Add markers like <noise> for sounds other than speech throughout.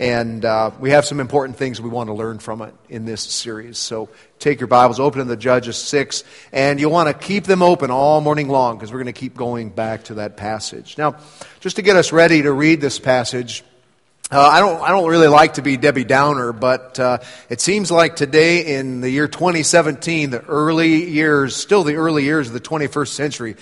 And uh, we have some important things we want to learn from it in this series. So take your Bibles, open to the Judges 6, and you'll want to keep them open all morning long because we're going to keep going back to that passage. Now, just to get us ready to read this passage, uh, I don't. I don't really like to be Debbie Downer, but uh, it seems like today, in the year 2017, the early years, still the early years of the 21st century,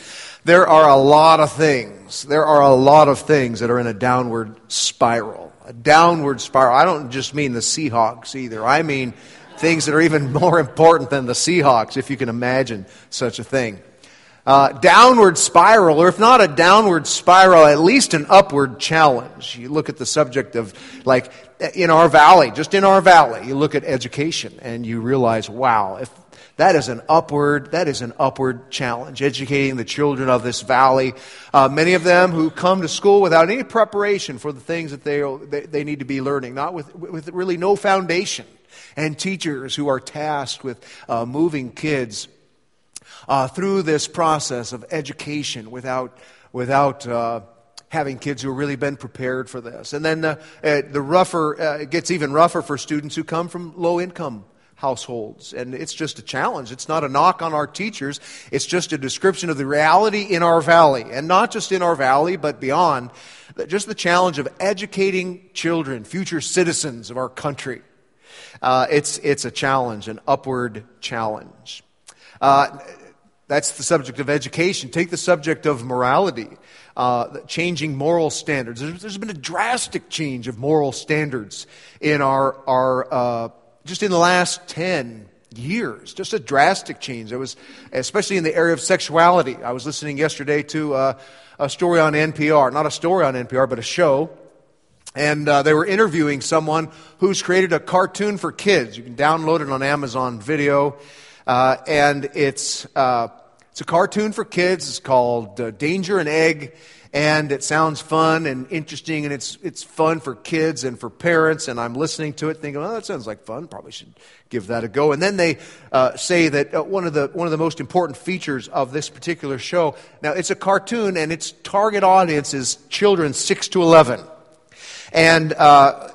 there are a lot of things. There are a lot of things that are in a downward spiral downward spiral. I don't just mean the Seahawks either. I mean things that are even <laughs> more important than the Seahawks, if you can imagine such a thing. Uh, downward spiral, or if not a downward spiral, at least an upward challenge. You look at the subject of, like, in our valley, just in our valley, you look at education and you realize, wow, if that is an upward, that is an upward challenge, educating the children of this valley. Uh, many of them who come to school without any preparation for the things that they, they, need to be learning, not with, with really no foundation. And teachers who are tasked with uh, moving kids uh, through this process of education without, without uh, having kids who have really been prepared for this. And then uh, the rougher, uh, it gets even rougher for students who come from low income households. And it's just a challenge. It's not a knock on our teachers. It's just a description of the reality in our valley. And not just in our valley, but beyond. Just the challenge of educating children, future citizens of our country. Uh, it's, it's a challenge, an upward challenge. Uh, that's the subject of education. Take the subject of morality. Uh, changing moral standards. There's, there's been a drastic change of moral standards in our, our uh, just in the last 10 years, just a drastic change. It was, especially in the area of sexuality. I was listening yesterday to uh, a story on NPR, not a story on NPR, but a show. And uh, they were interviewing someone who's created a cartoon for kids. You can download it on Amazon Video. Uh, and it's, uh, it's a cartoon for kids. It's called uh, Danger and Egg and it sounds fun and interesting and it's, it's fun for kids and for parents and i'm listening to it thinking oh that sounds like fun. Probably should give that a go. And then they uh, say that uh, one, of the, one of the most important features of this particular show now it's a cartoon and its target audience is children 6 to 11 and uh,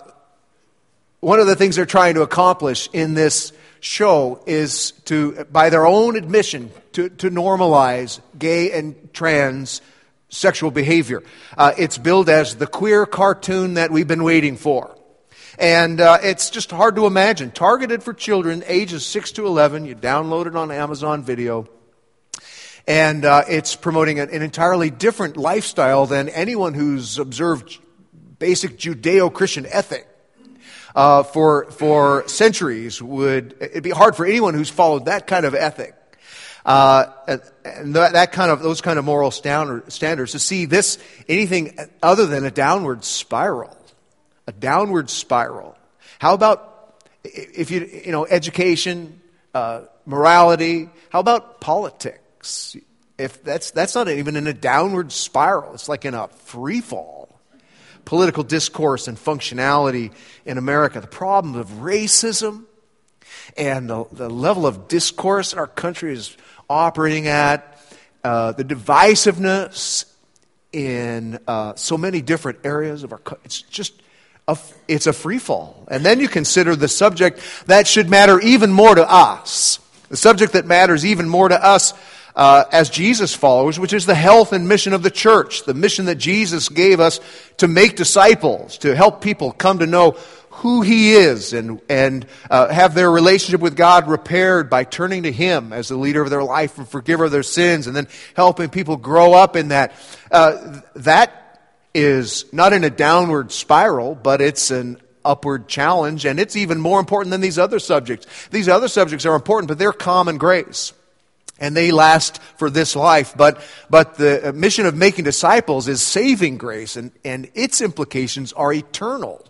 one of the things they're trying to accomplish in this show is to by their own admission to, to normalize gay and trans sexual behavior. Uh, it's billed as the queer cartoon that we've been waiting for. And uh, it's just hard to imagine. Targeted for children ages 6 to 11. You download it on Amazon Video. And uh, it's promoting an, an, entirely different lifestyle than anyone who's observed basic Judeo Christian ethic. Uh, for, for centuries would, it'd be hard for anyone who's followed that kind of ethic uh, and that, kind of those kind of moral standards to see this anything other than a downward spiral, a downward spiral. How about if you you know education, uh, morality? How about politics? If that's that's not even in a downward spiral, it's like in a free fall. Political discourse and functionality in America. The problem of racism and the, the level of discourse in our country is operating at, uh, the divisiveness in uh, so many different areas of our it's just a, it's a free fall. And then you consider the subject that should matter even more to us. The subject that matters even more to us uh, as jesus followers which is the health and mission of the church the mission that jesus gave us to make disciples to help people come to know who He is and, and uh, have their relationship with God repaired by turning to Him as the leader of their life and forgiver of their sins, and then helping people grow up in that. Uh, that is not in a downward spiral, but it's an upward challenge, and it's even more important than these other subjects. These other subjects are important, but they're common grace. And they last for this life. But, but the mission of making disciples is saving grace, and, and its implications are eternal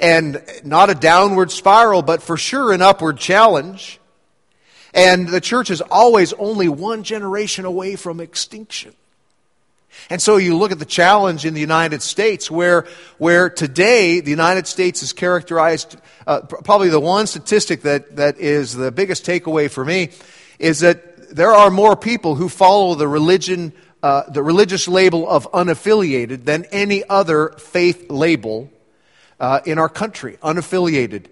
and not a downward spiral, but for sure an upward challenge. And the church is always only one generation away from extinction. And so you look at the challenge in the United States, where, where today the United States is characterized, uh, probably the one statistic that, that is the biggest takeaway for me is that there are more people who follow the religion, uh, the religious label of unaffiliated than any other faith label uh, in our country, unaffiliated,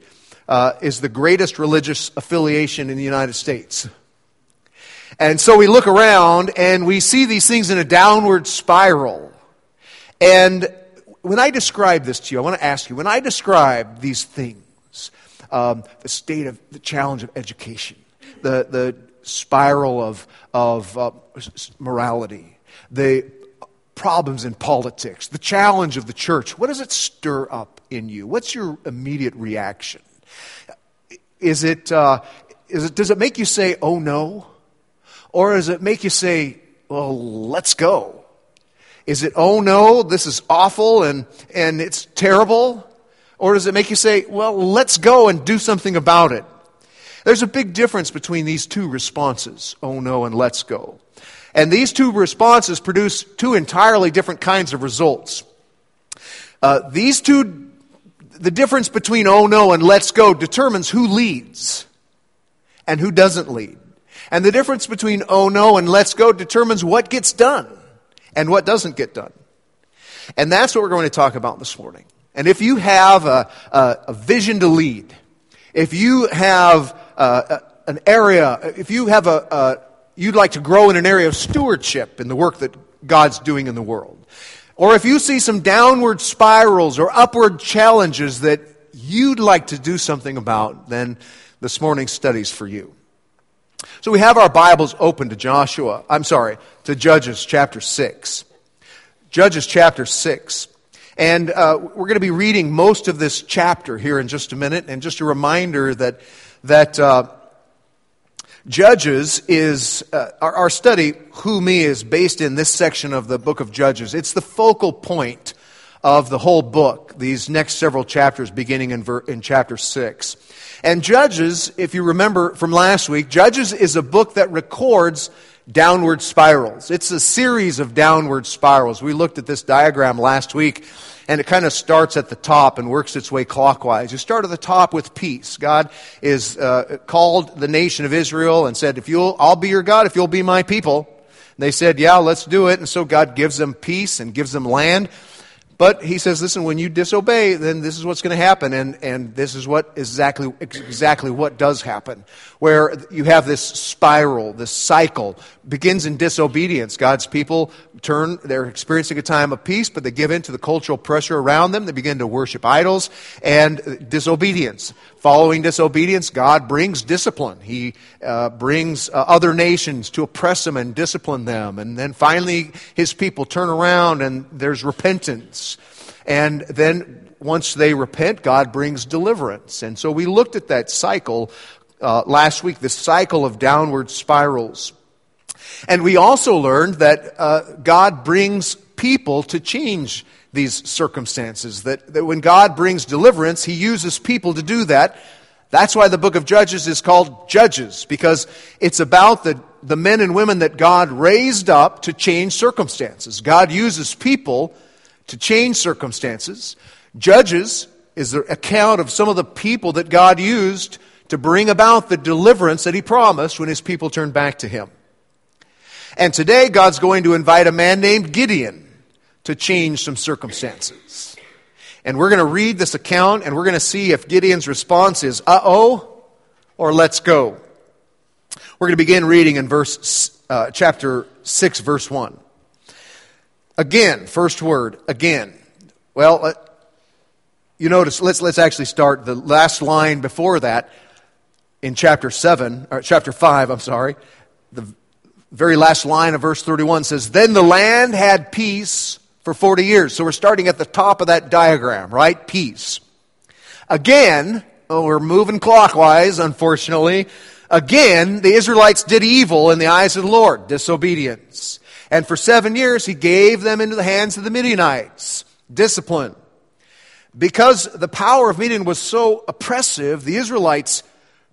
uh, is the greatest religious affiliation in the United States. And so we look around and we see these things in a downward spiral. And when I describe this to you, I want to ask you when I describe these things, um, the state of the challenge of education, the, the spiral of, of uh, morality, the problems in politics, the challenge of the church, what does it stir up in you? What's your immediate reaction? Is it, uh, is it, does it make you say, oh no? Or does it make you say, well, let's go? Is it, oh no, this is awful and, and it's terrible? Or does it make you say, well, let's go and do something about it? There's a big difference between these two responses, oh no and let's go. And these two responses produce two entirely different kinds of results. Uh, these two, the difference between oh no and let's go determines who leads and who doesn't lead. And the difference between oh no and let's go determines what gets done and what doesn't get done. And that's what we're going to talk about this morning. And if you have a, a, a vision to lead, if you have uh, an area, if you have a, a, you'd like to grow in an area of stewardship in the work that God's doing in the world, or if you see some downward spirals or upward challenges that you'd like to do something about, then this morning's study's for you. So we have our Bibles open to Joshua, I'm sorry, to Judges chapter 6. Judges chapter 6. And uh, we're going to be reading most of this chapter here in just a minute. And just a reminder that that uh, Judges is, uh, our, our, study, Who Me, is based in this section of the book of Judges. It's the focal point of the whole book, these next several chapters beginning in, ver- in chapter 6. And Judges, if you remember from last week, Judges is a book that records downward spirals. It's a series of downward spirals. We looked at this diagram last week and it kind of starts at the top and works its way clockwise. You start at the top with peace. God is uh, called the nation of Israel and said, "If you'll, I'll be your God. If you'll be my people." And they said, "Yeah, let's do it." And so God gives them peace and gives them land. But he says, listen, when you disobey, then this is what's going to happen. And, and this is what exactly, exactly what does happen. Where you have this spiral, this cycle, begins in disobedience. God's people turn, they're experiencing a time of peace, but they give in to the cultural pressure around them. They begin to worship idols and disobedience. Following disobedience, God brings discipline. He uh, brings uh, other nations to oppress them and discipline them. And then finally, his people turn around and there's repentance. And then once they repent, God brings deliverance. And so we looked at that cycle uh, last week, this cycle of downward spirals. And we also learned that uh, God brings people to change these circumstances. That, that when God brings deliverance, He uses people to do that. That's why the book of Judges is called Judges, because it's about the, the men and women that God raised up to change circumstances. God uses people to change circumstances. Judges is the account of some of the people that God used to bring about the deliverance that He promised when His people turned back to Him. And today, God's going to invite a man named Gideon to change some circumstances. And we're going to read this account and we're going to see if Gideon's response is, uh oh, or let's go. We're going to begin reading in verse, uh, chapter 6, verse 1. Again, first word, again. Well, uh, you notice, let's, let's actually start the last line before that in chapter 7, or chapter 5, I'm sorry. The very last line of verse 31 says, Then the land had peace for 40 years. So we're starting at the top of that diagram, right? Peace. Again, oh, we're moving clockwise, unfortunately. Again, the Israelites did evil in the eyes of the Lord, disobedience. And for seven years, he gave them into the hands of the Midianites, discipline. Because the power of Midian was so oppressive, the Israelites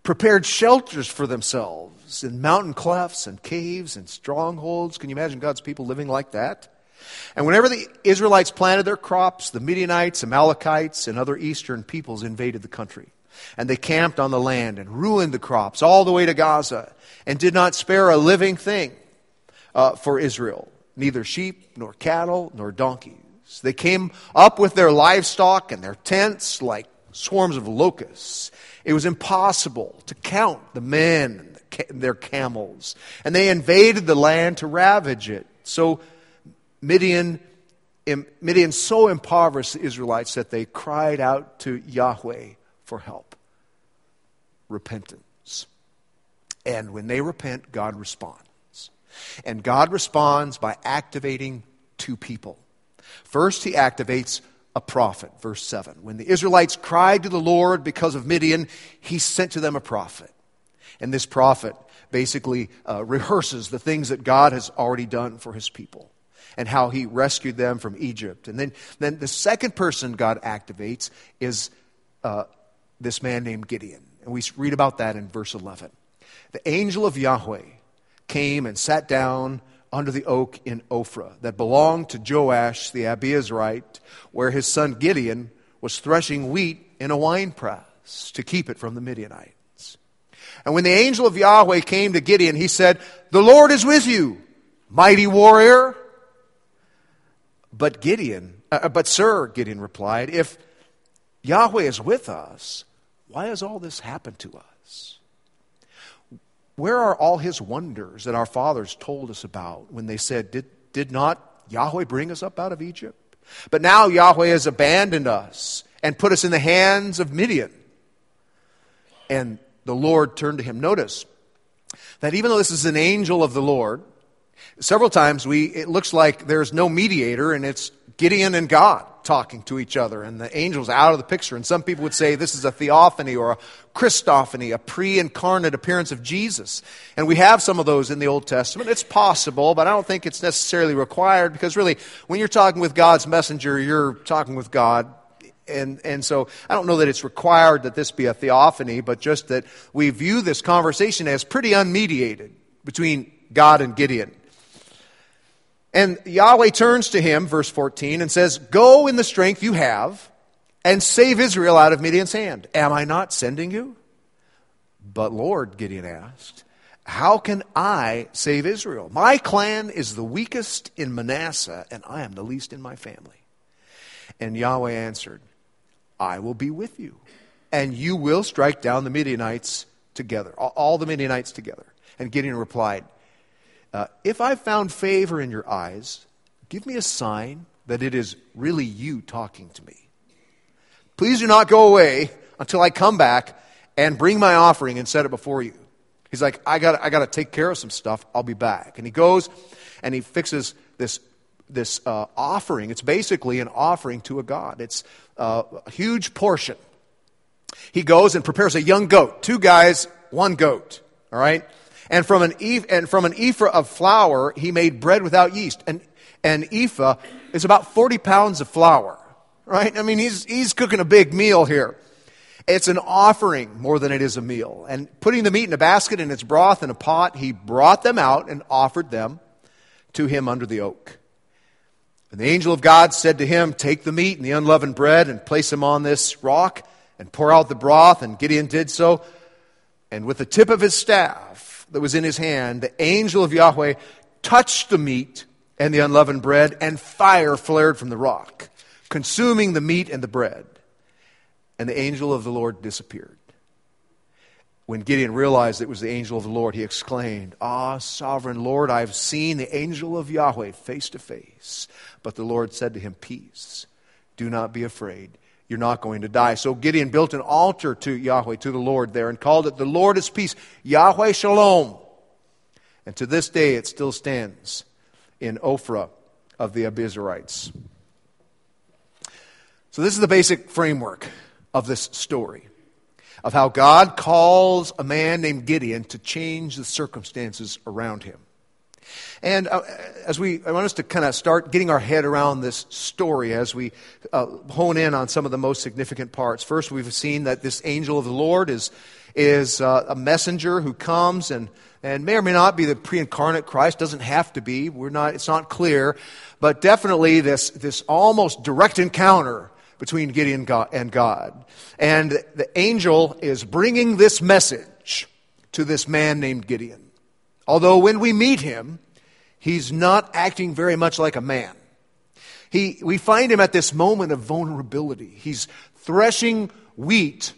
prepared shelters for themselves in mountain clefts and caves and strongholds. Can you imagine God's people living like that? And whenever the Israelites planted their crops, the Midianites, Amalekites, and other eastern peoples invaded the country. And they camped on the land and ruined the crops all the way to Gaza and did not spare a living thing uh, for Israel, neither sheep, nor cattle, nor donkeys. They came up with their livestock and their tents like swarms of locusts. It was impossible to count the men and their camels. And they invaded the land to ravage it. So Midian, Midian so impoverished the Israelites that they cried out to Yahweh for help. Repentance. And when they repent, God responds. And God responds by activating two people. First, he activates a prophet, verse 7. When the Israelites cried to the Lord because of Midian, he sent to them a prophet. And this prophet basically uh, rehearses the things that God has already done for his people and how he rescued them from Egypt. And then, then the second person God activates is uh, this man named Gideon. And we read about that in verse 11. The angel of Yahweh came and sat down under the oak in Ophrah that belonged to Joash the Abiezrite, where his son Gideon was threshing wheat in a winepress to keep it from the Midianites. And when the angel of Yahweh came to Gideon, he said, The Lord is with you, mighty warrior. But Gideon, uh, but sir, Gideon replied, if Yahweh is with us, why has all this happened to us? Where are all his wonders that our fathers told us about when they said, Did, did not Yahweh bring us up out of Egypt? But now Yahweh has abandoned us and put us in the hands of Midian. And the Lord turned to him. Notice that even though this is an angel of the Lord, several times we, it looks like there's no mediator and it's Gideon and God talking to each other, and the angel's out of the picture. And some people would say this is a theophany or a Christophany, a pre incarnate appearance of Jesus. And we have some of those in the Old Testament. It's possible, but I don't think it's necessarily required because really, when you're talking with God's messenger, you're talking with God. And, and so I don't know that it's required that this be a theophany, but just that we view this conversation as pretty unmediated between God and Gideon. And Yahweh turns to him, verse 14, and says, Go in the strength you have and save Israel out of Midian's hand. Am I not sending you? But Lord, Gideon asked, How can I save Israel? My clan is the weakest in Manasseh, and I am the least in my family. And Yahweh answered, I will be with you, and you will strike down the Midianites together, all the Midianites together. And Gideon replied, uh, if I've found favor in your eyes, give me a sign that it is really you talking to me. Please do not go away until I come back and bring my offering and set it before you. He's like, I got I got to take care of some stuff. I'll be back. And he goes and he fixes this, this uh, offering. It's basically an offering to a god, it's uh, a huge portion. He goes and prepares a young goat, two guys, one goat. All right? And from an, and from an ephah of flour, he made bread without yeast. And an ephah is about 40 pounds of flour, right? I mean, he's, he's cooking a big meal here. It's an offering more than it is a meal. And putting the meat in a basket and its broth in a pot, he brought them out and offered them to him under the oak. And the angel of God said to him, Take the meat and the unleavened bread and place them on this rock and pour out the broth. And Gideon did so. And with the tip of his staff, that was in his hand, the angel of Yahweh touched the meat and the unleavened bread, and fire flared from the rock, consuming the meat and the bread. And the angel of the Lord disappeared. When Gideon realized it was the angel of the Lord, he exclaimed, Ah, sovereign Lord, I've seen the angel of Yahweh face to face. But the Lord said to him, Peace, do not be afraid you're not going to die. So Gideon built an altar to Yahweh, to the Lord there, and called it the Lord is peace, Yahweh Shalom. And to this day it still stands in Ophrah of the Abiezrites. So this is the basic framework of this story of how God calls a man named Gideon to change the circumstances around him. And uh, as we, I want us to kind of start getting our head around this story as we uh, hone in on some of the most significant parts. First, we've seen that this angel of the Lord is, is uh, a messenger who comes and, and may or may not be the pre-incarnate Christ. Doesn't have to be. We're not, it's not clear. But definitely this, this almost direct encounter between Gideon and God. And the angel is bringing this message to this man named Gideon. Although when we meet him, he's not acting very much like a man. He, we find him at this moment of vulnerability. He's threshing wheat.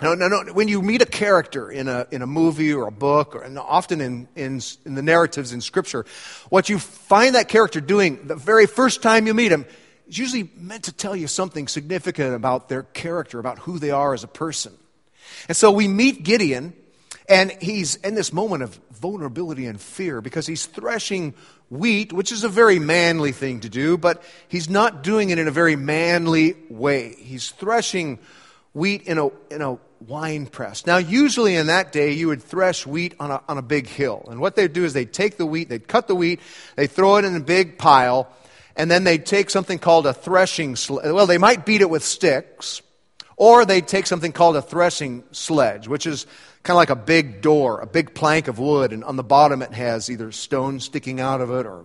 No, no, no. When you meet a character in a, in a movie or a book, or, and often in, in, in the narratives in Scripture, what you find that character doing the very first time you meet him is usually meant to tell you something significant about their character, about who they are as a person. And so we meet Gideon, and he's in this moment of vulnerability and fear because he's threshing wheat, which is a very manly thing to do, but he's not doing it in a very manly way. He's threshing wheat in a, in a wine press. Now, usually in that day, you would thresh wheat on a, on a big hill. And what they'd do is they'd take the wheat, they'd cut the wheat, they'd throw it in a big pile, and then they'd take something called a threshing sledge. Well, they might beat it with sticks, or they'd take something called a threshing sledge, which is kind of like a big door, a big plank of wood, and on the bottom it has either stones sticking out of it or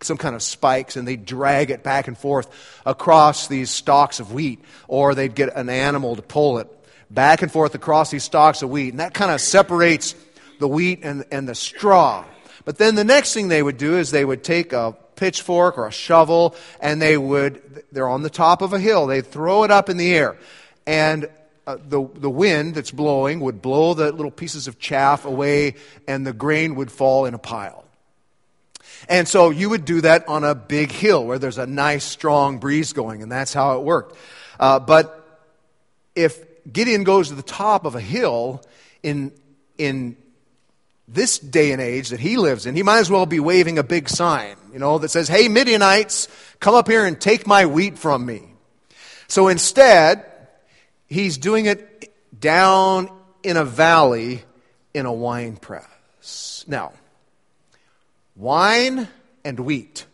some kind of spikes, and they drag it back and forth across these stalks of wheat, or they'd get an animal to pull it back and forth across these stalks of wheat, and that kind of separates the wheat and, and the straw. But then the next thing they would do is they would take a pitchfork or a shovel, and they would, they're on the top of a hill, they'd throw it up in the air. And uh, the, the wind that's blowing would blow the little pieces of chaff away and the grain would fall in a pile. And so you would do that on a big hill where there's a nice strong breeze going, and that's how it worked. Uh, but if Gideon goes to the top of a hill in, in this day and age that he lives in, he might as well be waving a big sign, you know, that says, Hey, Midianites, come up here and take my wheat from me. So instead, He's doing it down in a valley in a wine press. Now, wine and wheat.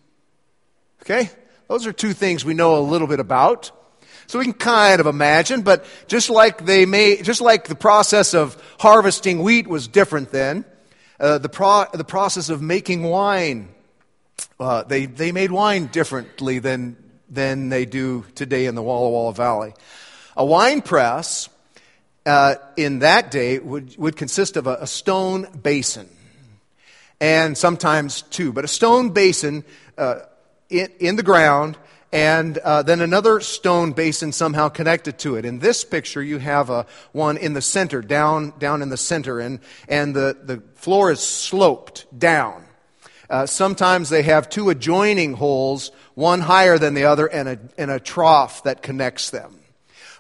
Okay? Those are two things we know a little bit about. So we can kind of imagine, but just like they may, just like the process of harvesting wheat was different then, uh, the, pro, the process of making wine, uh, they, they made wine differently than, than they do today in the Walla Walla Valley. A wine press uh, in that day would, would consist of a, a, stone basin, and sometimes two, but a stone basin uh, in, in, the ground, and uh, then another stone basin somehow connected to it. In this picture, you have a, one in the center, down, down in the center, and, and the, the floor is sloped down. Uh, sometimes they have two adjoining holes, one higher than the other, and a, and a trough that connects them.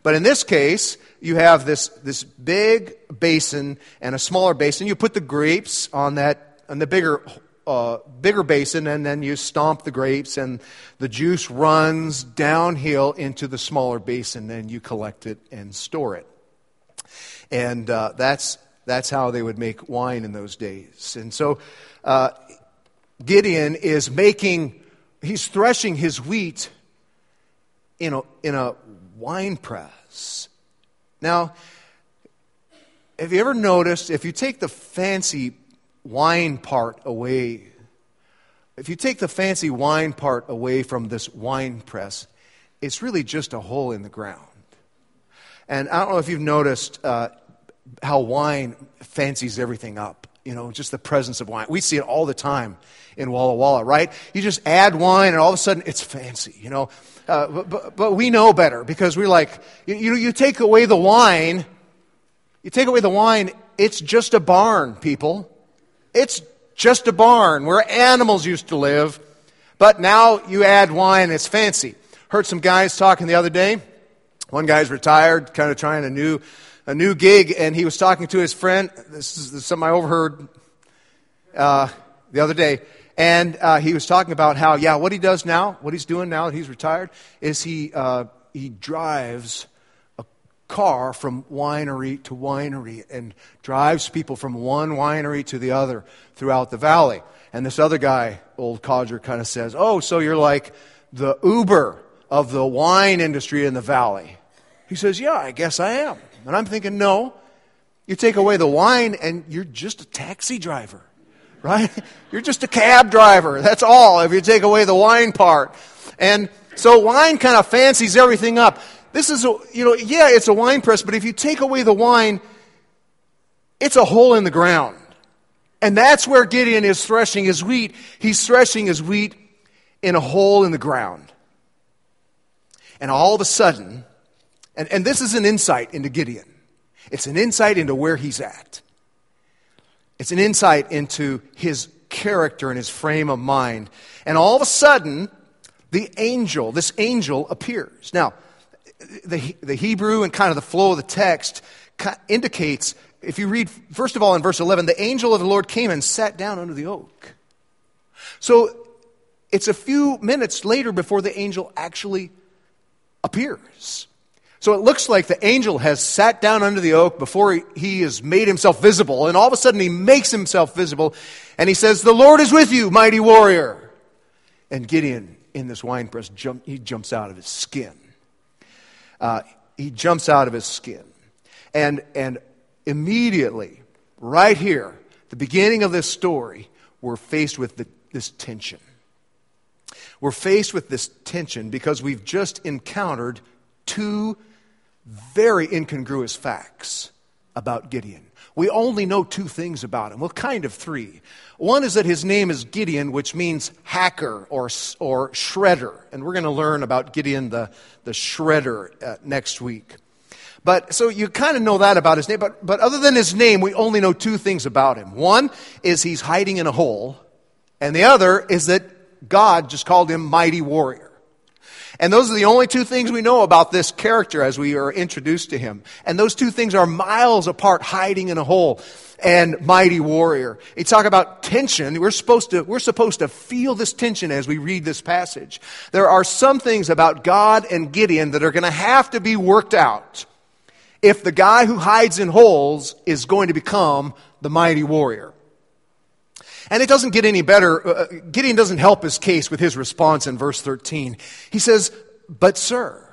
But in this case, you have this, this big basin and a smaller basin. You put the grapes on that, on the bigger, uh, bigger basin, and then you stomp the grapes, and the juice runs downhill into the smaller basin, and you collect it and store it. And uh, that's, that's how they would make wine in those days. And so uh, Gideon is making, he's threshing his wheat in a, in a wine press. Now, have you ever noticed if you take the fancy wine part away, if you take the fancy wine part away from this wine press, it's really just a hole in the ground. And I don't know if you've noticed uh, how wine fancies everything up. You know, just the presence of wine. We see it all the time in Walla Walla, right? You just add wine and all of a sudden it's fancy. You know, uh, but, but, but, we know better because we're like, you, you, you take away the wine, you take away the wine, it's just a barn, people. It's just a barn where animals used to live, but now you add wine, it's fancy. Heard some guys talking the other day. One guy's retired, kind of trying a new, a new gig, and he was talking to his friend. This is, this is something I overheard uh, the other day. And uh, he was talking about how, yeah, what he does now, what he's doing now that he's retired, is he, uh, he drives a car from winery to winery and drives people from one winery to the other throughout the valley. And this other guy, old codger, kind of says, Oh, so you're like the Uber of the wine industry in the valley. He says, Yeah, I guess I am. And I'm thinking, No, you take away the wine and you're just a taxi driver right? <laughs> You're just a cab driver. That's all if you take away the wine part. And so wine kind of fancies everything up. This is, a, you know, yeah, it's a wine press, but if you take away the wine, it's a hole in the ground. And that's where Gideon is threshing his wheat. He's threshing his wheat in a hole in the ground. And all of a sudden, and, and this is an insight into Gideon, it's an insight into where he's at. It's an insight into his character and his frame of mind. And all of a sudden, the angel, this angel appears. Now, the, the Hebrew and kind of the flow of the text indicates, if you read, first of all, in verse 11, the angel of the Lord came and sat down under the oak. So it's a few minutes later before the angel actually appears. So it looks like the angel has sat down under the oak before he, has made himself visible, and all of a sudden he makes himself visible, and he says, The Lord is with you, mighty warrior. And Gideon, in this wine press, jump, he jumps out of his skin. Uh, he jumps out of his skin. And, and immediately, right here, the beginning of this story, we're faced with the, this tension. We're faced with this tension because we've just encountered two very incongruous facts about Gideon. We only know two things about him. Well, kind of three. One is that his name is Gideon, which means hacker or, or shredder. And we're going to learn about Gideon the, the shredder uh, next week. But so you kind of know that about his name. But, but other than his name, we only know two things about him. One is he's hiding in a hole, and the other is that God just called him mighty warrior. And those are the only two things we know about this character as we are introduced to him. And those two things are miles apart, hiding in a hole and mighty warrior. You talk about tension. We're supposed to, we're supposed to feel this tension as we read this passage. There are some things about God and Gideon that are going to have to be worked out if the guy who hides in holes is going to become the mighty warrior. And it doesn't get any better. Uh, uh, Gideon doesn't help his case with his response in verse 13. He says, But, sir,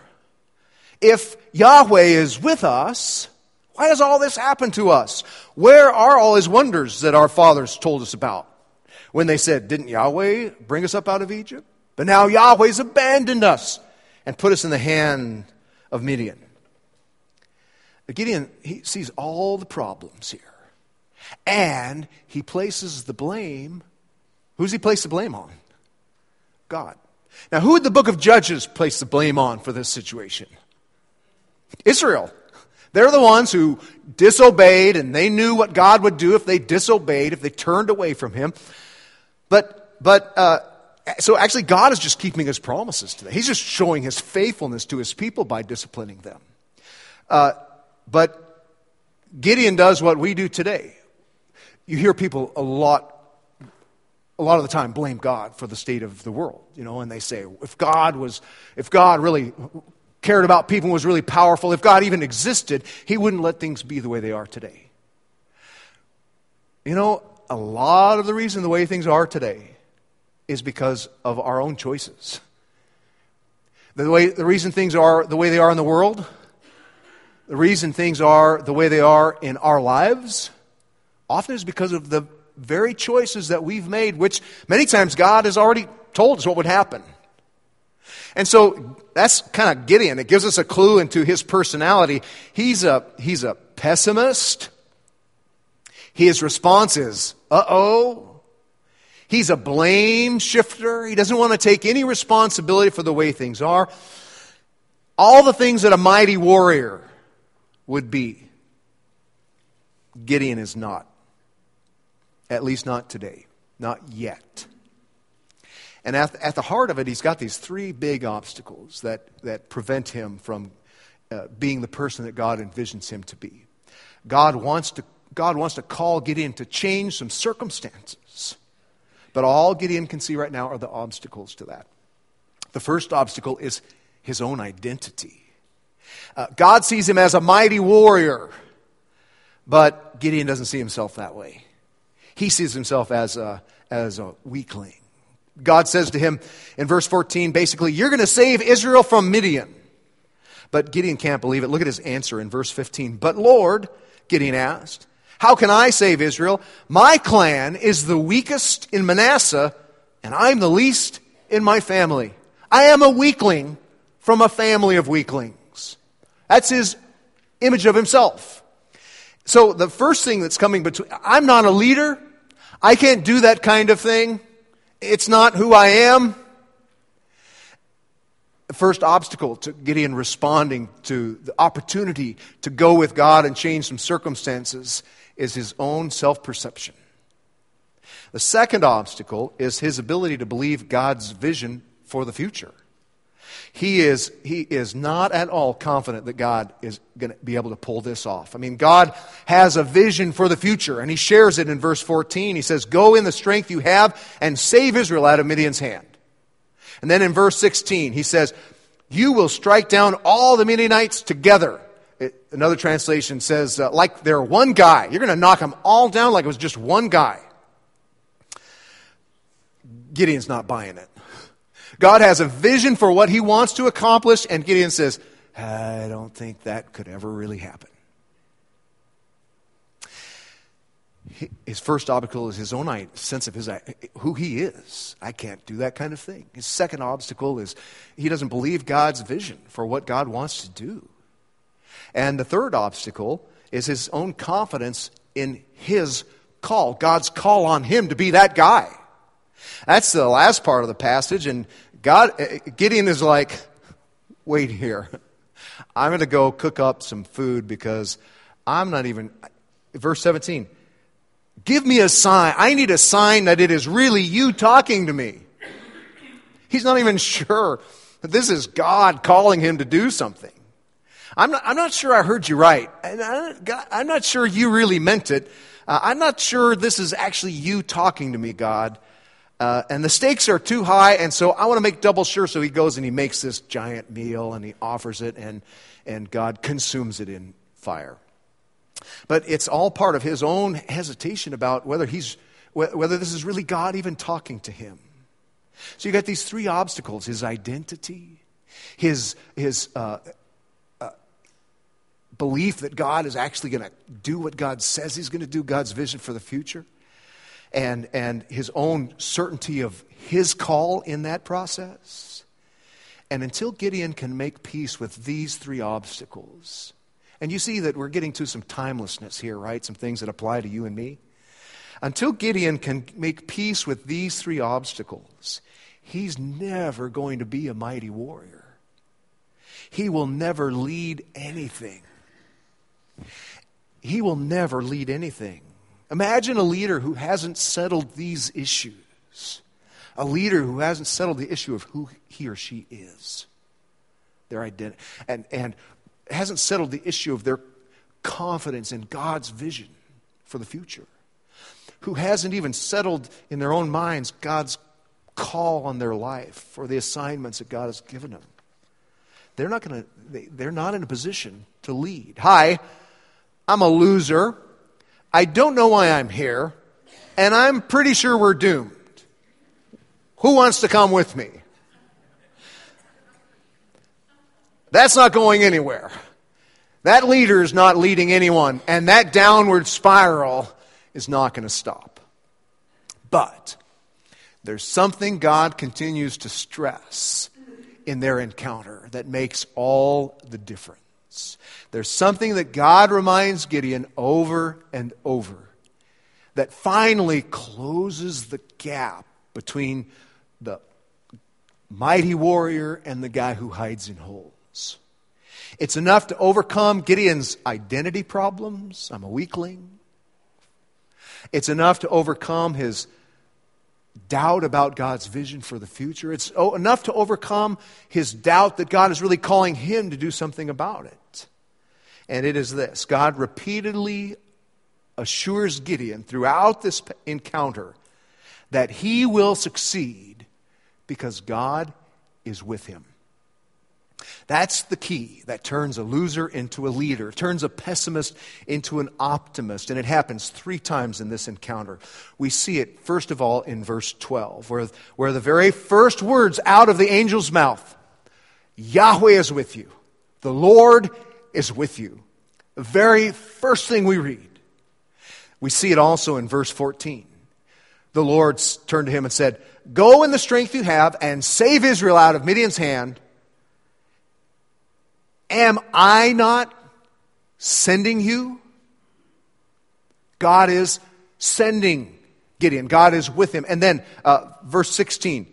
if Yahweh is with us, why does all this happen to us? Where are all his wonders that our fathers told us about? When they said, Didn't Yahweh bring us up out of Egypt? But now Yahweh's abandoned us and put us in the hand of Midian. Gideon, he sees all the problems here. And he places the blame. Who's he place the blame on? God. Now, who would the book of Judges place the blame on for this situation? Israel. They're the ones who disobeyed, and they knew what God would do if they disobeyed, if they turned away from Him. But, but, uh, so actually, God is just keeping His promises to them. He's just showing His faithfulness to His people by disciplining them. Uh, but Gideon does what we do today you hear people a lot a lot of the time blame God for the state of the world, you know, and they say, if God was, if God really cared about people was really powerful, if God even existed, he wouldn't let things be the way they are today. You know, a lot of the reason the way things are today is because of our own choices. The, way, the reason things are the way they are in the world, the reason things are the way they are in our lives, often is because of the very choices that we've made, which many times God has already told us what would happen. And so that's kind of Gideon. It gives us a clue into his personality. He's a, he's a pessimist. His response is, uh oh. He's a blame shifter. He doesn't want to take any responsibility for the way things are. All the things that a mighty warrior would be. Gideon is not. At least not today. Not yet. And at, at the heart of it, he's got these three big obstacles that, that prevent him from uh, being the person that God envisions him to be. God wants to, God wants to call Gideon to change some circumstances. But all Gideon can see right now are the obstacles to that. The first obstacle is his own identity. Uh, God sees him as a mighty warrior, but Gideon doesn't see himself that way. He sees himself as a, as a weakling. God says to him in verse 14, basically, You're going to save Israel from Midian. But Gideon can't believe it. Look at his answer in verse 15. But Lord, Gideon asked, How can I save Israel? My clan is the weakest in Manasseh, and I'm the least in my family. I am a weakling from a family of weaklings. That's his image of himself. So the first thing that's coming between, I'm not a leader. I can't do that kind of thing. It's not who I am. The first obstacle to Gideon responding to the opportunity to go with God and change some circumstances is his own self perception. The second obstacle is his ability to believe God's vision for the future. He is, he is not at all confident that God is going to be able to pull this off. I mean, God has a vision for the future, and he shares it in verse 14. He says, Go in the strength you have and save Israel out of Midian's hand. And then in verse 16, he says, You will strike down all the Midianites together. It, another translation says, uh, like they're one guy. You're going to knock them all down like it was just one guy. Gideon's not buying it. God has a vision for what he wants to accomplish, and Gideon says, I don't think that could ever really happen. His first obstacle is his own sense of his, who he is. I can't do that kind of thing. His second obstacle is he doesn't believe God's vision for what God wants to do. And the third obstacle is his own confidence in his call, God's call on him to be that guy. That's the last part of the passage, and God, eh, Gideon is like, wait here. I'm going to go cook up some food because I'm not even. Verse 17. Give me a sign. I need a sign that it is really you talking to me. He's not even <laughs> sure that this is God calling him to do something. I'm not, I'm not sure I heard you right. I'm not sure you really meant it. Uh, I'm not sure this is actually you talking to me, God. Uh, and the stakes are too high, and so I want to make double sure. So he goes and he makes this giant meal and he offers it, and, and God consumes it in fire. But it's all part of his own hesitation about whether, he's, whether this is really God even talking to him. So you got these three obstacles his identity, his, his uh, uh, belief that God is actually going to do what God says he's going to do, God's vision for the future, and, and his own certainty of his call in that process. And until Gideon can make peace with these three obstacles, and you see that we're getting to some timelessness here, right? Some things that apply to you and me. Until Gideon can make peace with these three obstacles, he's never going to be a mighty warrior. He will never lead anything. He will never lead anything. Imagine a leader who hasn't settled these issues. A leader who hasn't settled the issue of who he or she is. Their identity. And, and hasn't settled the issue of their confidence in God's vision for the future, who hasn't even settled in their own minds God's call on their life for the assignments that God has given them. They're not to, they, they're not in a position to lead. Hi, I'm a loser. I don't know why I'm here, and I'm pretty sure we're doomed. Who wants to come with me? That's not going anywhere. That leader is not leading anyone, and that downward spiral is not going to stop. But there's something God continues to stress in their encounter that makes all the difference. There's something that God reminds Gideon over and over that finally closes the gap between the mighty warrior and the guy who hides in holes. It's enough to overcome Gideon's identity problems. I'm a weakling. It's enough to overcome his doubt about God's vision for the future. It's enough to overcome his doubt that God is really calling him to do something about it. And it is this God repeatedly assures Gideon throughout this encounter that he will succeed because God is with him. That's the key that turns a loser into a leader, turns a pessimist into an optimist. And it happens three times in this encounter. We see it, first of all, in verse 12, where, where the very first words out of the angel's mouth Yahweh is with you, the Lord is with you. The very first thing we read. We see it also in verse 14. The Lord turned to him and said, Go in the strength you have and save Israel out of Midian's hand Am I not sending you? God is sending Gideon. God is with him. And then, uh, verse 16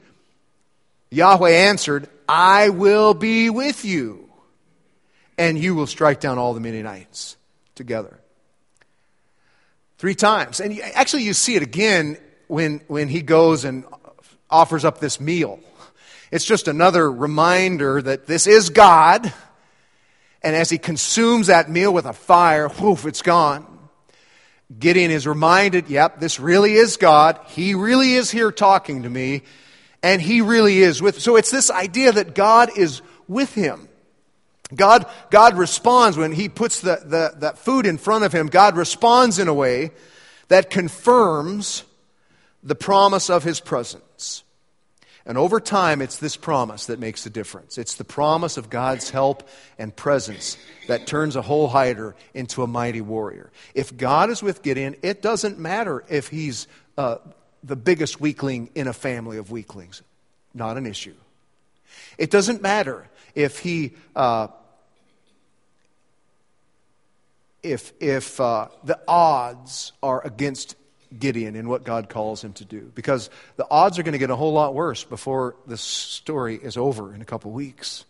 Yahweh answered, I will be with you, and you will strike down all the Midianites together. Three times. And actually, you see it again when, when he goes and offers up this meal. It's just another reminder that this is God. And as he consumes that meal with a fire, whoof, it's gone. Gideon is reminded, yep, this really is God. He really is here talking to me. And he really is with. So it's this idea that God is with him. God, God responds when he puts the, the, that food in front of him. God responds in a way that confirms the promise of his presence. And over time, it's this promise that makes the difference. It's the promise of God's help and presence that turns a whole hider into a mighty warrior. If God is with Gideon, it doesn't matter if he's uh, the biggest weakling in a family of weaklings. Not an issue. It doesn't matter if he. Uh, if if uh, the odds are against Gideon in what God calls him to do. Because the odds are going to get a whole lot worse before this story is over in a couple weeks.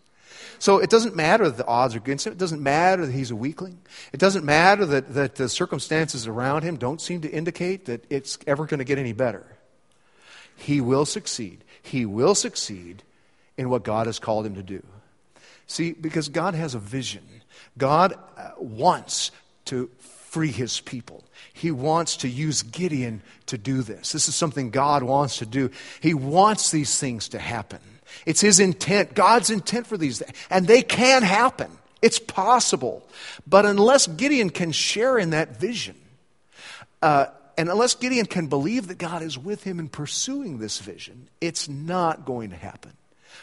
So it doesn't matter that the odds are against him. It doesn't matter that he's a weakling. It doesn't matter that, that the circumstances around him don't seem to indicate that it's ever going to get any better. He will succeed. He will succeed in what God has called him to do. See, because God has a vision. God uh, wants to free his people. He wants to use Gideon to do this. This is something God wants to do. He wants these things to happen. It's his intent, God's intent for these, things. and they can happen. It's possible. But unless Gideon can share in that vision, uh, and unless Gideon can believe that God is with him in pursuing this vision, it's not going to happen.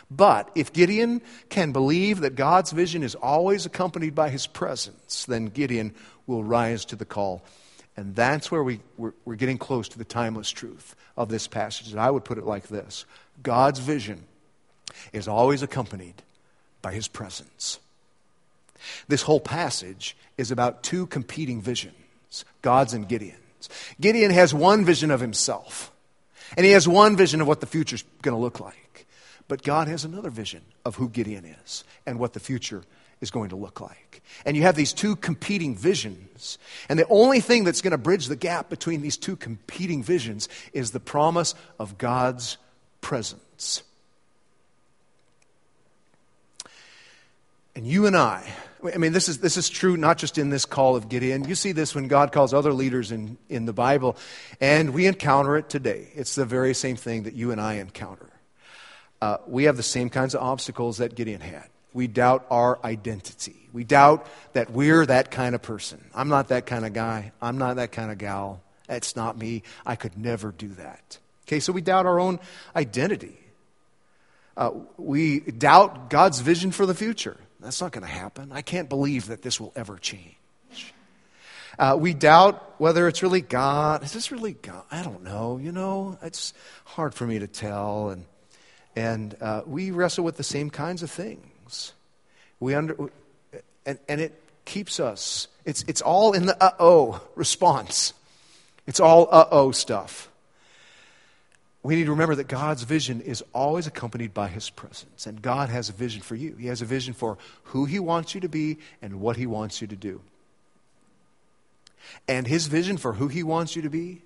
But if Gideon can believe that God's vision is always accompanied by his presence, then Gideon will rise to the call. And that's where we, we're, we're getting close to the timeless truth of this passage. And I would put it like this God's vision is always accompanied by his presence. This whole passage is about two competing visions God's and Gideon's. Gideon has one vision of himself, and he has one vision of what the future's going to look like. But God has another vision of who Gideon is and what the future is going to look like. And you have these two competing visions. And the only thing that's going to bridge the gap between these two competing visions is the promise of God's presence. And you and I, I mean, this is, this is true not just in this call of Gideon. You see this when God calls other leaders in, in the Bible, and we encounter it today. It's the very same thing that you and I encounter. Uh, we have the same kinds of obstacles that Gideon had we doubt our identity. We doubt that we're that kind of person. I'm not that kind of guy. I'm not that kind of gal. It's not me. I could never do that. Okay, so we doubt our own identity. Uh, we doubt God's vision for the future. That's not going to happen. I can't believe that this will ever change. Uh, we doubt whether it's really God. Is this really God? I don't know. You know, it's hard for me to tell. And, and uh, we wrestle with the same kinds of things things. We under, and, and it keeps us. It's, it's all in the uh oh response. It's all uh oh stuff. We need to remember that God's vision is always accompanied by His presence. And God has a vision for you. He has a vision for who He wants you to be and what He wants you to do. And His vision for who He wants you to be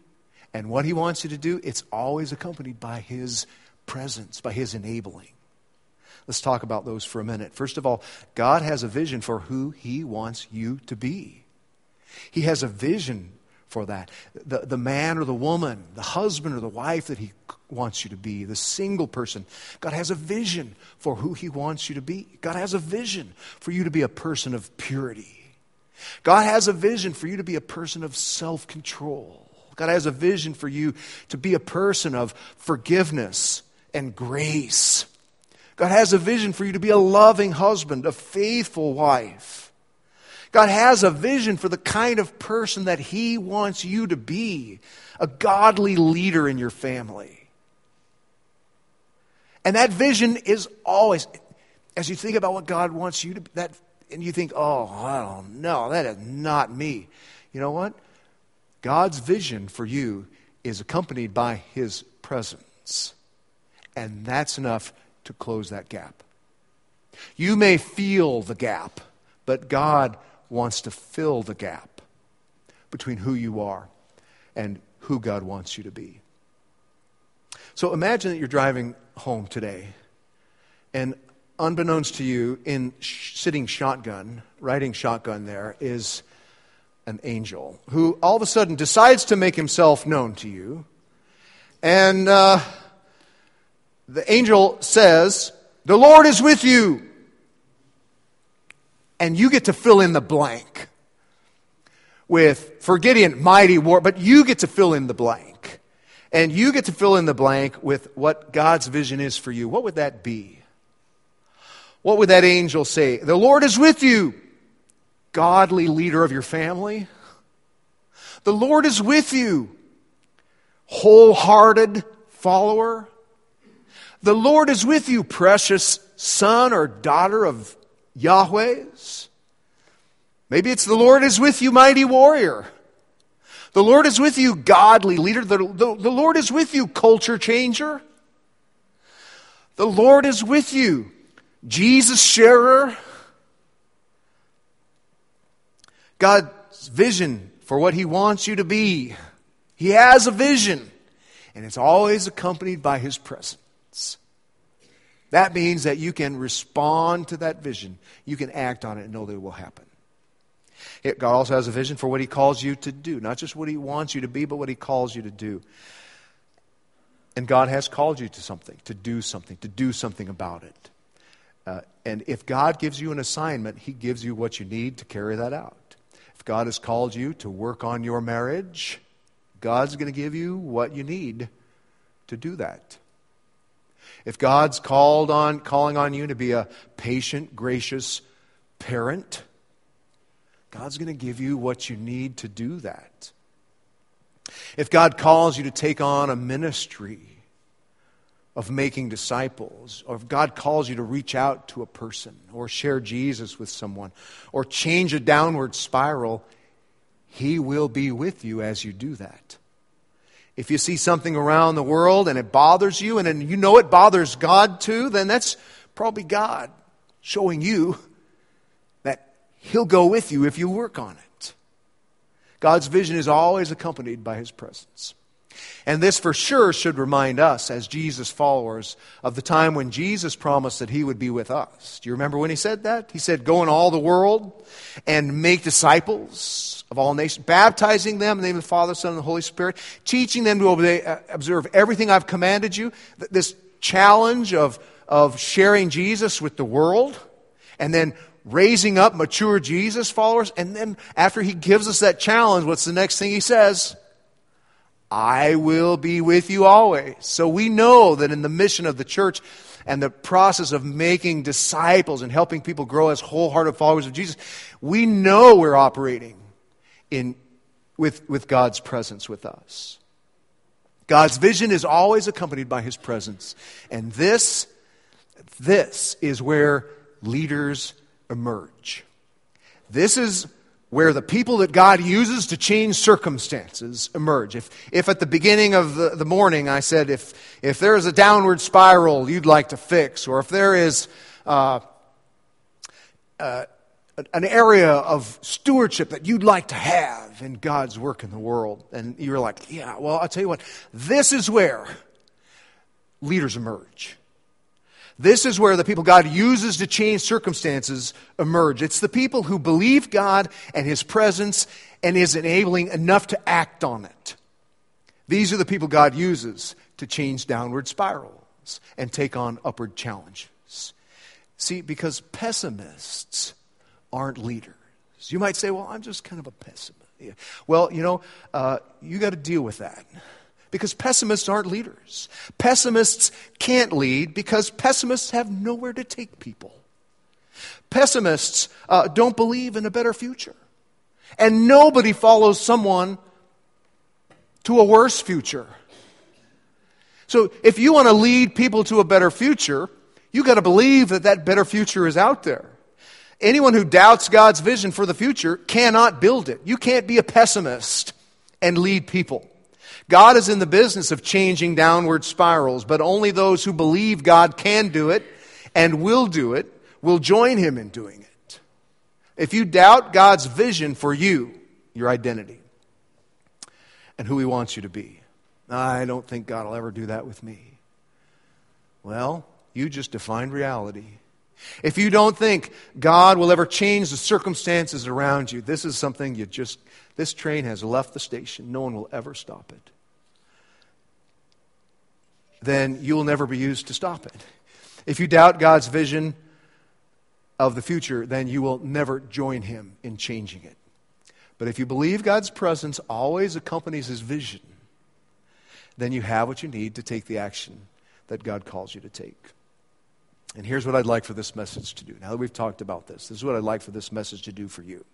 and what He wants you to do, it's always accompanied by His presence, by His enabling. Let's talk about those for a minute. First of all, God has a vision for who He wants you to be. He has a vision for that. The, the man or the woman, the husband or the wife that He wants you to be, the single person. God has a vision for who He wants you to be. God has a vision for you to be a person of purity. God has a vision for you to be a person of self control. God has a vision for you to be a person of forgiveness and grace. God has a vision for you to be a loving husband, a faithful wife. God has a vision for the kind of person that He wants you to be, a godly leader in your family. And that vision is always, as you think about what God wants you to be, that, and you think, oh, I don't know, that is not me. You know what? God's vision for you is accompanied by His presence. And that's enough to close that gap. You may feel the gap, but God wants to fill the gap between who you are and who God wants you to be. So imagine that you're driving home today, and unbeknownst to you, in sh- sitting shotgun, riding shotgun there, is an angel who all of a sudden decides to make himself known to you. And uh, the angel says, The Lord is with you. And you get to fill in the blank with, for Gideon, mighty war, but you get to fill in the blank. And you get to fill in the blank with what God's vision is for you. What would that be? What would that angel say? The Lord is with you, godly leader of your family. The Lord is with you, wholehearted follower. The Lord is with you, precious son or daughter of Yahweh's. Maybe it's the Lord is with you, mighty warrior. The Lord is with you, godly leader. The, the, the Lord is with you, culture changer. The Lord is with you, Jesus sharer. God's vision for what He wants you to be. He has a vision, and it's always accompanied by His presence. That means that you can respond to that vision, you can act on it, and know that it will happen. God also has a vision for what He calls you to do, not just what He wants you to be, but what He calls you to do. And God has called you to something, to do something, to do something about it. Uh, and if God gives you an assignment, He gives you what you need to carry that out. If God has called you to work on your marriage, God's going to give you what you need to do that. If God's called on, calling on you to be a patient, gracious parent, God's going to give you what you need to do that. If God calls you to take on a ministry of making disciples, or if God calls you to reach out to a person, or share Jesus with someone, or change a downward spiral, He will be with you as you do that. If you see something around the world and it bothers you, and you know it bothers God too, then that's probably God showing you that He'll go with you if you work on it. God's vision is always accompanied by His presence. And this for sure should remind us, as Jesus followers, of the time when Jesus promised that he would be with us. Do you remember when he said that? He said, Go in all the world and make disciples of all nations, baptizing them in the name of the Father, Son, and the Holy Spirit, teaching them to obey, uh, observe everything I've commanded you. This challenge of, of sharing Jesus with the world and then raising up mature Jesus followers. And then after he gives us that challenge, what's the next thing he says? I will be with you always. So we know that in the mission of the church and the process of making disciples and helping people grow as wholehearted followers of Jesus, we know we're operating in, with, with God's presence with us. God's vision is always accompanied by his presence. And this, this is where leaders emerge. This is where the people that God uses to change circumstances emerge. If, if at the beginning of the, the morning I said, if, if there is a downward spiral you'd like to fix, or if there is uh, uh, an area of stewardship that you'd like to have in God's work in the world, and you're like, yeah, well, I'll tell you what, this is where leaders emerge. This is where the people God uses to change circumstances emerge. It's the people who believe God and His presence and is enabling enough to act on it. These are the people God uses to change downward spirals and take on upward challenges. See, because pessimists aren't leaders. You might say, well, I'm just kind of a pessimist. Well, you know, uh, you got to deal with that. Because pessimists aren't leaders. Pessimists can't lead because pessimists have nowhere to take people. Pessimists uh, don't believe in a better future. And nobody follows someone to a worse future. So if you want to lead people to a better future, you've got to believe that that better future is out there. Anyone who doubts God's vision for the future cannot build it. You can't be a pessimist and lead people. God is in the business of changing downward spirals, but only those who believe God can do it and will do it will join him in doing it. If you doubt God's vision for you, your identity, and who he wants you to be, I don't think God will ever do that with me. Well, you just defined reality. If you don't think God will ever change the circumstances around you, this is something you just, this train has left the station. No one will ever stop it. Then you will never be used to stop it. If you doubt God's vision of the future, then you will never join Him in changing it. But if you believe God's presence always accompanies His vision, then you have what you need to take the action that God calls you to take. And here's what I'd like for this message to do. Now that we've talked about this, this is what I'd like for this message to do for you.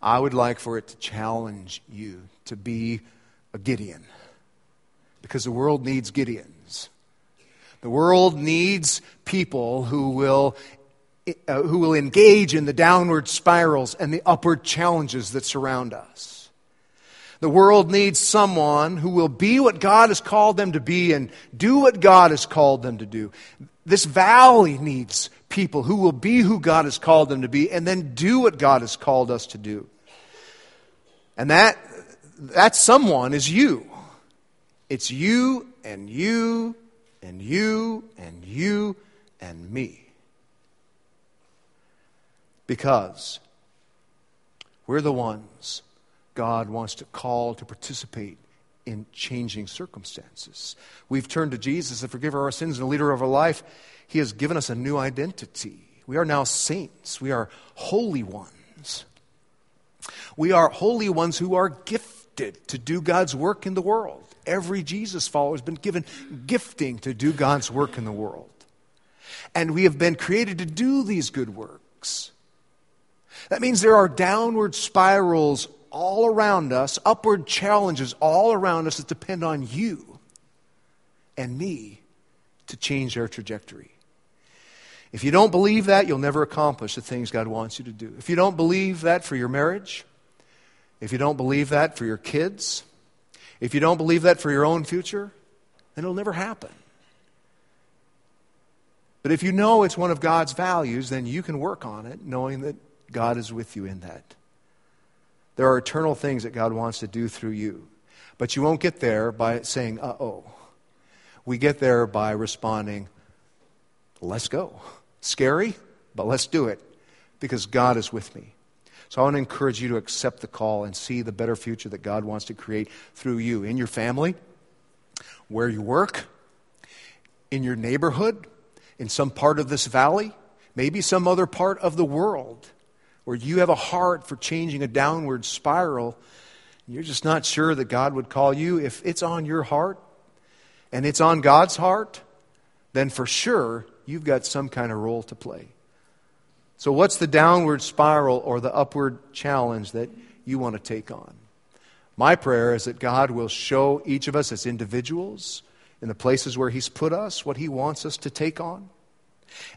I would like for it to challenge you to be a Gideon. Because the world needs Gideons. The world needs people who will, uh, who will engage in the downward spirals and the upward challenges that surround us. The world needs someone who will be what God has called them to be and do what God has called them to do. This valley needs people who will be who God has called them to be and then do what God has called us to do. And that, that someone is you. It's you and you and you and you and me. Because we're the ones God wants to call to participate in changing circumstances. We've turned to Jesus, the forgiver of our sins and the leader of our life. He has given us a new identity. We are now saints. We are holy ones. We are holy ones who are gifted to do God's work in the world. Every Jesus follower has been given gifting to do God's work in the world. And we have been created to do these good works. That means there are downward spirals all around us, upward challenges all around us that depend on you and me to change our trajectory. If you don't believe that, you'll never accomplish the things God wants you to do. If you don't believe that for your marriage, if you don't believe that for your kids, if you don't believe that for your own future, then it'll never happen. But if you know it's one of God's values, then you can work on it knowing that God is with you in that. There are eternal things that God wants to do through you. But you won't get there by saying, uh oh. We get there by responding, let's go. Scary, but let's do it because God is with me. So I want to encourage you to accept the call and see the better future that God wants to create through you in your family, where you work, in your neighborhood, in some part of this valley, maybe some other part of the world where you have a heart for changing a downward spiral, you're just not sure that God would call you, if it's on your heart and it's on God's heart, then for sure you've got some kind of role to play. So, what's the downward spiral or the upward challenge that you want to take on? My prayer is that God will show each of us as individuals in the places where He's put us what He wants us to take on.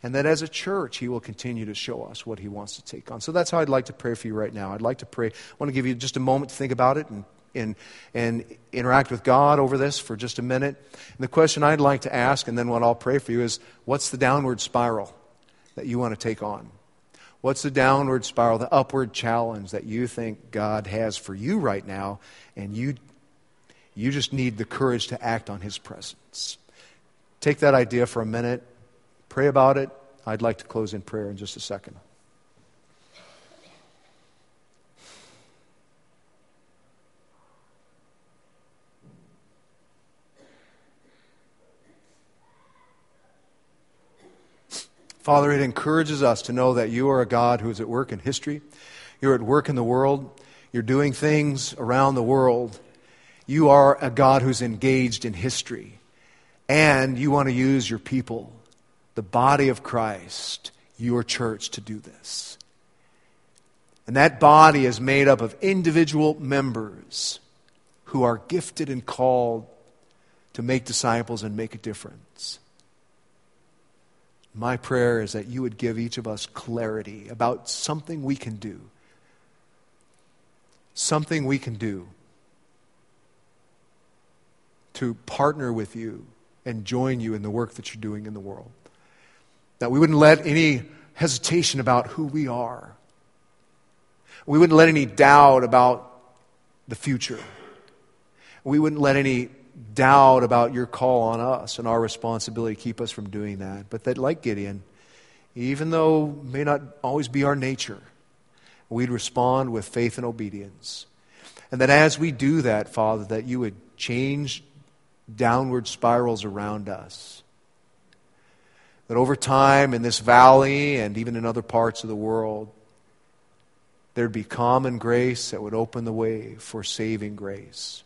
And that as a church, He will continue to show us what He wants to take on. So that's how I'd like to pray for you right now. I'd like to pray. I want to give you just a moment to think about it and, and, and interact with God over this for just a minute. And the question I'd like to ask, and then what I'll pray for you, is what's the downward spiral that you want to take on? What's the downward spiral, the upward challenge that you think God has for you right now, and you, you just need the courage to act on His presence? Take that idea for a minute Pray about it. I'd like to close in prayer in just a second. Father, it encourages us to know that you are a God who is at work in history. You're at work in the world. You're doing things around the world. You are a God who's engaged in history. And you want to use your people the body of Christ, your church, to do this. And that body is made up of individual members who are gifted and called to make disciples and make a difference. My prayer is that you would give each of us clarity about something we can do. Something we can do to partner with you and join you in the work that you're doing in the world. That we wouldn't let any hesitation about who we are. We wouldn't let any doubt about the future. We wouldn't let any doubt about your call on us and our responsibility to keep us from doing that. But that, like Gideon, even though may not always be our nature, we'd respond with faith and obedience. And that as we do that, Father, that you would change downward spirals around us. That over time in this valley and even in other parts of the world, there'd be common grace that would open the way for saving grace.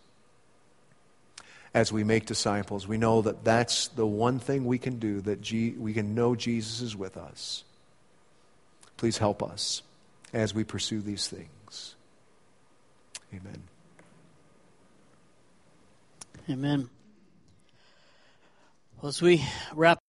As we make disciples, we know that that's the one thing we can do, that G- we can know Jesus is with us. Please help us as we pursue these things. Amen. Amen. Well, as we wrap